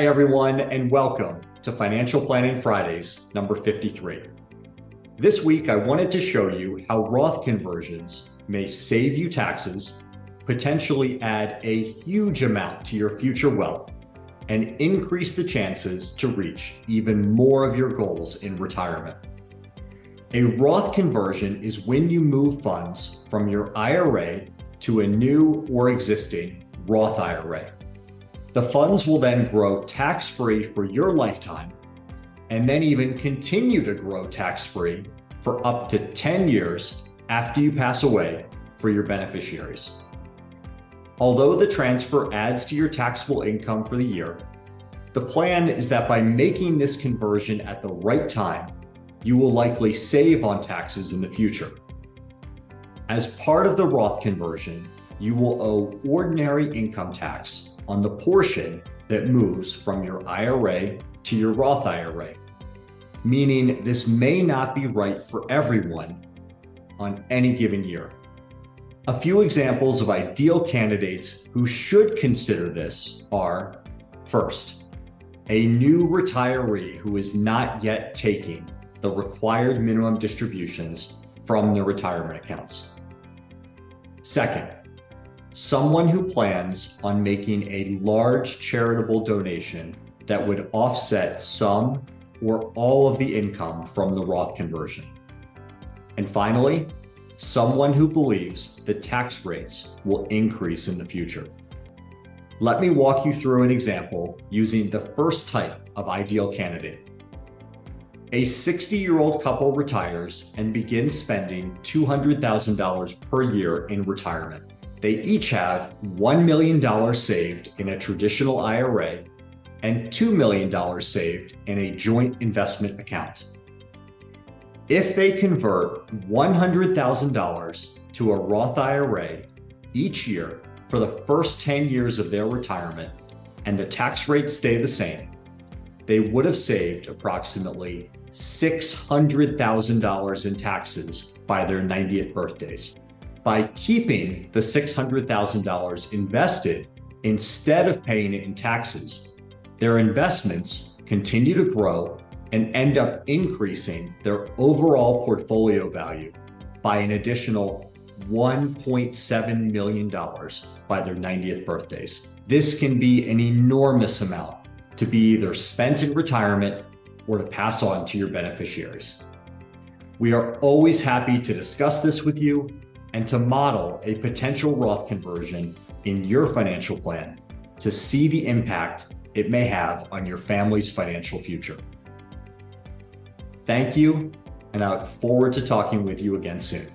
Hi, everyone, and welcome to Financial Planning Fridays, number 53. This week, I wanted to show you how Roth conversions may save you taxes, potentially add a huge amount to your future wealth, and increase the chances to reach even more of your goals in retirement. A Roth conversion is when you move funds from your IRA to a new or existing Roth IRA. The funds will then grow tax free for your lifetime and then even continue to grow tax free for up to 10 years after you pass away for your beneficiaries. Although the transfer adds to your taxable income for the year, the plan is that by making this conversion at the right time, you will likely save on taxes in the future. As part of the Roth conversion, you will owe ordinary income tax on the portion that moves from your IRA to your Roth IRA, meaning this may not be right for everyone on any given year. A few examples of ideal candidates who should consider this are first, a new retiree who is not yet taking the required minimum distributions from their retirement accounts. Second, someone who plans on making a large charitable donation that would offset some or all of the income from the Roth conversion. And finally, someone who believes the tax rates will increase in the future. Let me walk you through an example using the first type of ideal candidate. A 60 year old couple retires and begins spending $200,000 per year in retirement. They each have $1 million saved in a traditional IRA and $2 million saved in a joint investment account. If they convert $100,000 to a Roth IRA each year for the first 10 years of their retirement and the tax rates stay the same, they would have saved approximately $600,000 in taxes by their 90th birthdays by keeping the $600,000 invested instead of paying it in taxes. Their investments continue to grow and end up increasing their overall portfolio value by an additional $1.7 million by their 90th birthdays. This can be an enormous amount to be either spent in retirement or to pass on to your beneficiaries. We are always happy to discuss this with you and to model a potential Roth conversion in your financial plan to see the impact it may have on your family's financial future. Thank you, and I look forward to talking with you again soon.